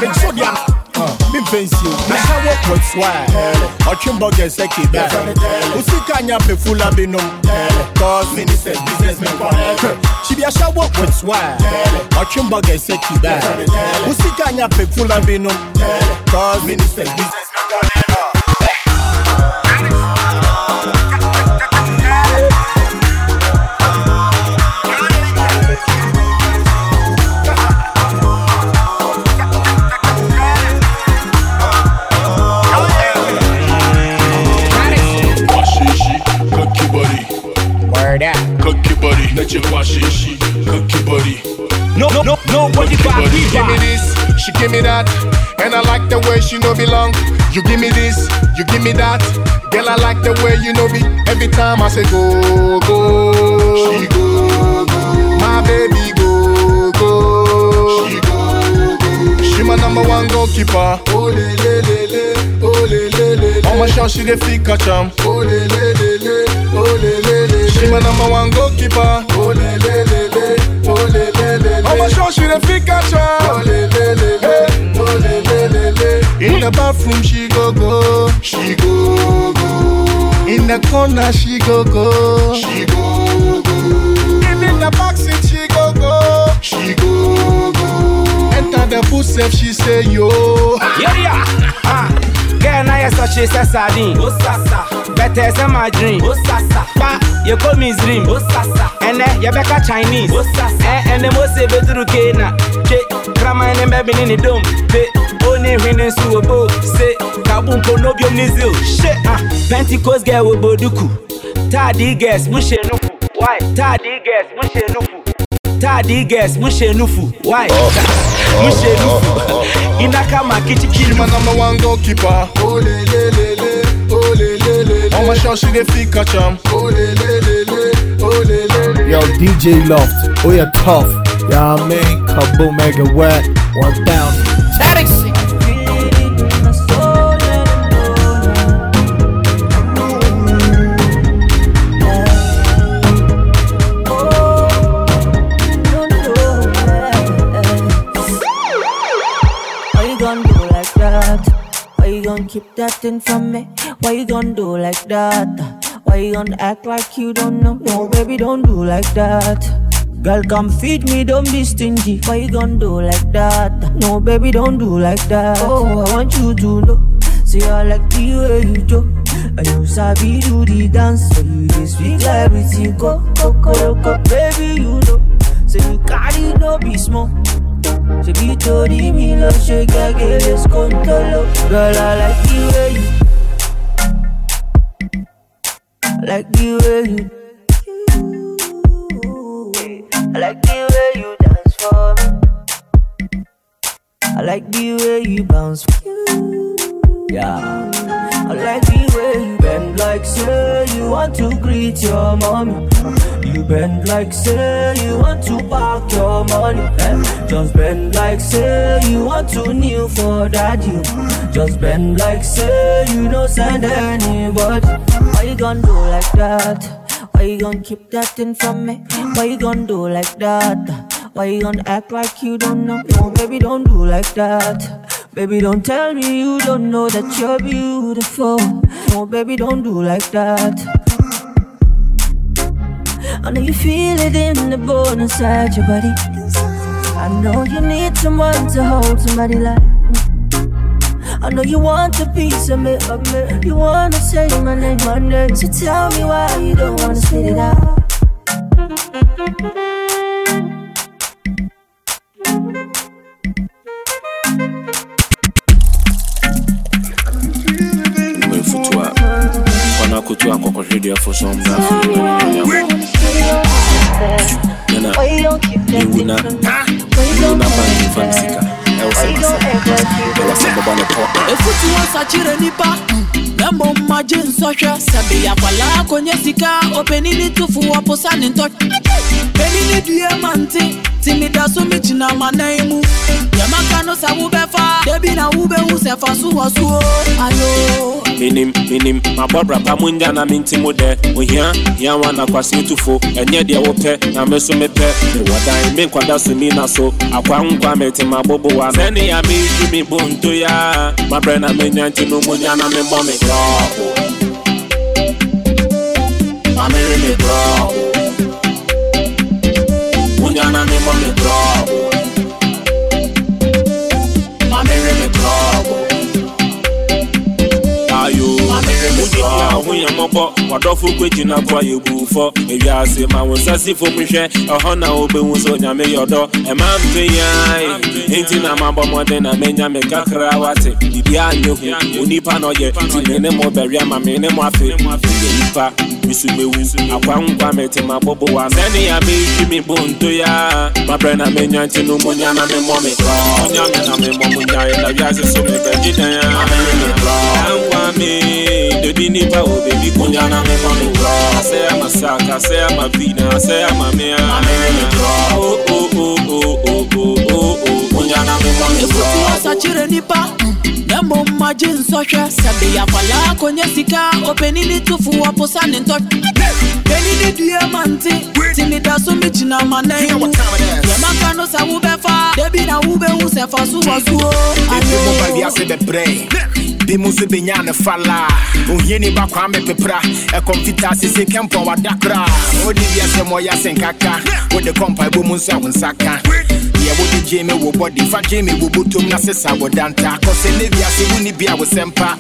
mekyo deɛ memfɛ nsio mɛka wo with swag. Ɔtwe bɔgɛ sɛ keba wo sika nya pɛfula binom cause ministers businessmen kyibiahyɛ wo with swag. Ɔtwe bɔgɛ sɛ keba wo sika nya pɛfula binom cause ministers businessmen Washishi, Word up. Body. Let your washishi, cook your body. No, no, no, nobody Cook your back body. me Give me this, she give me that, and I like the way she know belong. You give me this, you give me that. Girl, I like the way you know me. Every time I say go, go. She go, go. My baby go, go. She go, go. She my number one goalkeeper. Oh, le, le, le, le. Oh, le, le, le, le. On my shot, she the fit catch 'em. Oh, le, le, le, le. Oh, le, le, le, le. She my number one goalkeeper. Oh, le, le, le, le. Oh, le, le, le, le. On my shot, she the fit catch 'em. Oh, le, le, le, le. Oh, le, le, le, le. In the bathroom, she go go. She go go. In the corner, she go go. She go go. Even in the backseat, she go go. She go go. Enter the booth, sef, she say yo. Yeah, yeah. Ah. Girl, now you such a sardine. Oh, sasa. Better say my dream. Oh, sasa. Pa, you call me dream. Oh, sasa. And then you back Chinese. Oh, sasa. Eh, and the most say better Kena. Che, grandma and baby in the dome. Pe, only to a bow. Say, kabum ko no biom nizil. Shit, ah. Pentecost girl with boduku. Tadi guess, mushe nufu. Why? Tadi guess, mushe nufu. Tadi guess, mushe nufu. Why? Mushe nufu. Inaka makichi kill my number one goalkeeper. Oh le le le le, oh le le le le. On my shot, she the fit catch 'em. Oh le le le le, oh le le le. Yo, DJ Loft, oh yeah, tough. Yeah, I mean, Kaboom, mega wet, 1000. Why keep that thing from me? Why you gonna do like that? Why you gonna act like you don't know? No, baby, don't do like that. Girl, come feed me, don't be stingy. Why you gonna do like that? No, baby, don't do like that. Oh, I want you to know. See, I like the way you do. And you sabi do the dance. So you just speak like everything. Go, go, go, go, baby, you know. So you carry no be small. Ṣé bí torí mi lọ ṣe gẹ́gẹ́ lè skóńtóló? Girl, I like the way you I like the way you I like the way you dance for me. I like the way you bounce Yeah. I like the you want to greet your mommy You bend like say you want to park your money eh? Just bend like say you want to kneel for daddy Just bend like say you don't send anybody Why you gonna do like that? Why you gonna keep that thing from me? Why you gonna do like that? Why you gonna act like you don't know? No, baby, don't do like that. Baby, don't tell me you don't know that you're beautiful. No, baby, don't do like that. I know you feel it in the bone inside your body. I know you need someone to hold somebody like me. I know you want a piece of me, of me. You wanna say my name, my name. So tell me why you don't wanna spit it out. Kotu akɔkɔhwedeɛfo so mbra ɛna mewu na mewu na bank mfa me sika. Ɛwo sɛ masa ɛwɔ sɛ bɛbɔ ne pɔ efutu wọn sakyerɛ nipa na mmom magye nsɔhwɛ sɛbe akwalaa akɔnyɛ sika. Ɔpani ne tofo wɔposa ne ntɔ pani ne due ma nte nti meda so megyina manan mu yɛmaka no sɛ wobɛfa dabi na wobɛhu sɛ fa so wɔ soo ayo. Menim menim mabɔ brapa mu ngya na mente mu dɛ ohia hia wa na kwase tufo ɛnyɛ deɛ wopɛ na me so mepɛ mewɔ dan me nkwada so mi na so. Akwa nkwa mete mabobo wa no sɛnea metu me bonto ya. Mabrɛ na menya nti no munya na memmɔ me krɔko mamere me krɔko munya na a ho yɛ mmɔbɔ wadɔfo kwegyina kɔ yɛ buufɔ ewiase ma wo nsa si fom hwɛ. Ɛhɔ na wobɛhu sɛ onyame yɛ ɔdɔ ɛma mpeyae enti na mabɔ mmɔden na menya me kakra wate. Biribia nyɛ hu onipa na ɔyɛ. Nti me ne mo bɛwe ama me ne mo afe. Meyɛ nipa. Misu mewu. Akwa nkwa mete mabɔbɔ wa. Sɛnea meretwi me bonto ya. Mabrɛ na menya nti no monya na memmɔ me korɔ ɔnya me na memmɔ mo nyae na wiase so mebɛgye dan. A nipa o baby kunya na me. Ma me draw. Say I'm a sucker, say I'm a vina, say I'm a me, I'm a draw. Oh oh oh oh oh oh oh oh, kunya na me ma me Efutu draw. asakyerɛ nipa na mmom magye nsɔhwɛ sɛbe yɛakwala akɔnya sika ɔpani ne tofo wɔposa ne ntɔ pani ne dua ma nte nti meda so megyina manan mu yɛmaka no sɛ wobɛfa da bi na wobɛhu sɛ fa so wɔ soɔ ebi mu ba wiase bebree bi mu nso benya ne fala. Ohiani ba kwan mepepra ɛkɔm fitaa sese kɛmpɔ wadakra. Wode wiasɛm ɔyɛ asenkaka wode kɔmpa bɔ mu nso a wo nsa ka deɛ wode gye me wo bɔde fa gye me wo botom na sesa wo danta. Kɔsɛ ne wiase woni bi a wo sɛmpa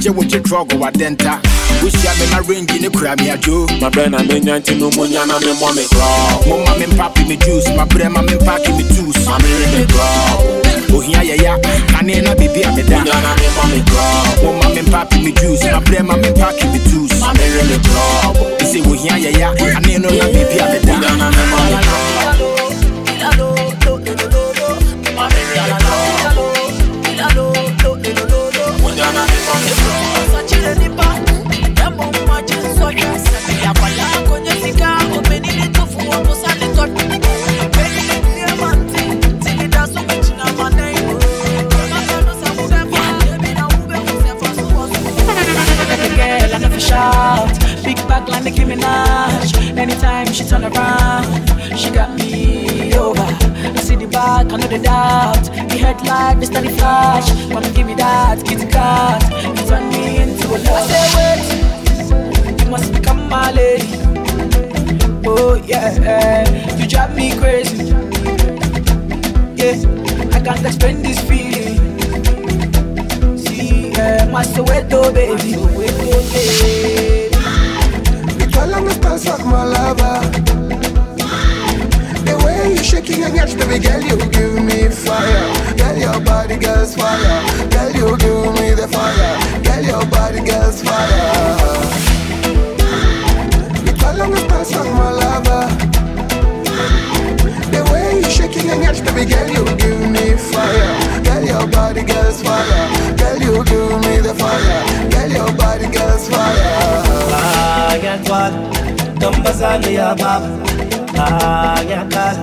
gye wo gye drɔg wadɛnta wohyia me na range ne kura me adwo mabrɛ na menya nti no munya na me ma me draw. moma me mpape me juice mabrɛ ma me mpake me tus me draw. Ohia yɛya kane na biribi a meda Munya na me ma me draw. moma me mpape me juice mabrɛ ma me mpake me tus me draw. ɛsɛ ohia yɛya kane no na biribi a meda Munya turn around, she got me over. I see the back, I know the doubt. The headlight, the steady flash. Give me that, kitty cat. You turn me into a love. I say wait, you must become my lady. Oh yeah, you drive me crazy. Yeah, I can't explain this feeling. See, yeah, my Soweto baby. Soweto baby. Girl, me stance like my lover. The way you shaking and yash, baby girl, you give me fire. Girl, your body girl's fire. Girl, you give me the fire. Girl, your body girl's fire. Girl, me stance like my lover. The way you shaking and yash, baby girl, you give me fire. Girl, your body girl's fire. Girl, you give me the fire. Girl, your body girl's fire. Ayatwal, Tombazali Abab, Ayatal,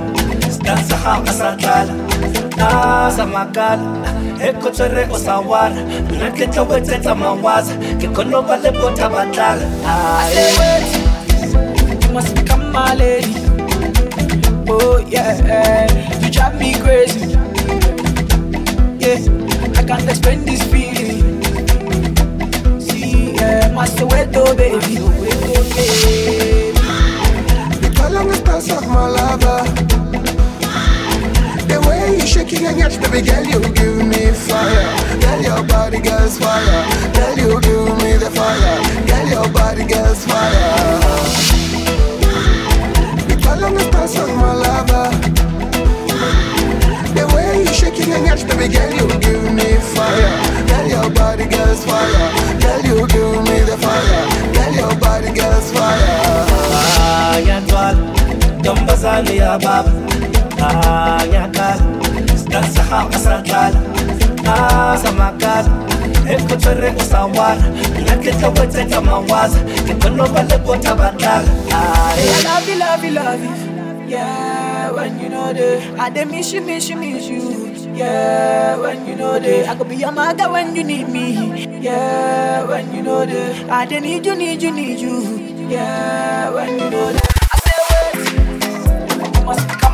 Stansaha Asakal, Asamakal, Ekotere Osawar, Naketa Weteta Mawaz, Kikono Balebota Batal. I say wait, you must become my lady. Oh yeah, you drive me crazy. Yeah, I can't explain this feeling. See, yeah, my Soweto baby. Girl, I'm the stars of my lover. The way you shaking and yash, baby girl, you give me fire. Girl, your body girl's fire. Girl, you give me the fire. Girl, your body girl's fire. The stars of my lover. The way you shaking and yash, baby girl, you give me fire. Tombazali Abab, Ayatal, Stansaha Asakal, Asamakal, Ekotere Osawar, Naketa Weteta Mawaz, Kikono Balebota Batal. I love you, love you, love you. Yeah, when you know the I dey miss you, miss you, miss you. Yeah, when you know the I could be your mother when you need me. Yeah, when you know the I dey need you, need you, need you. Yeah, when you know say wait,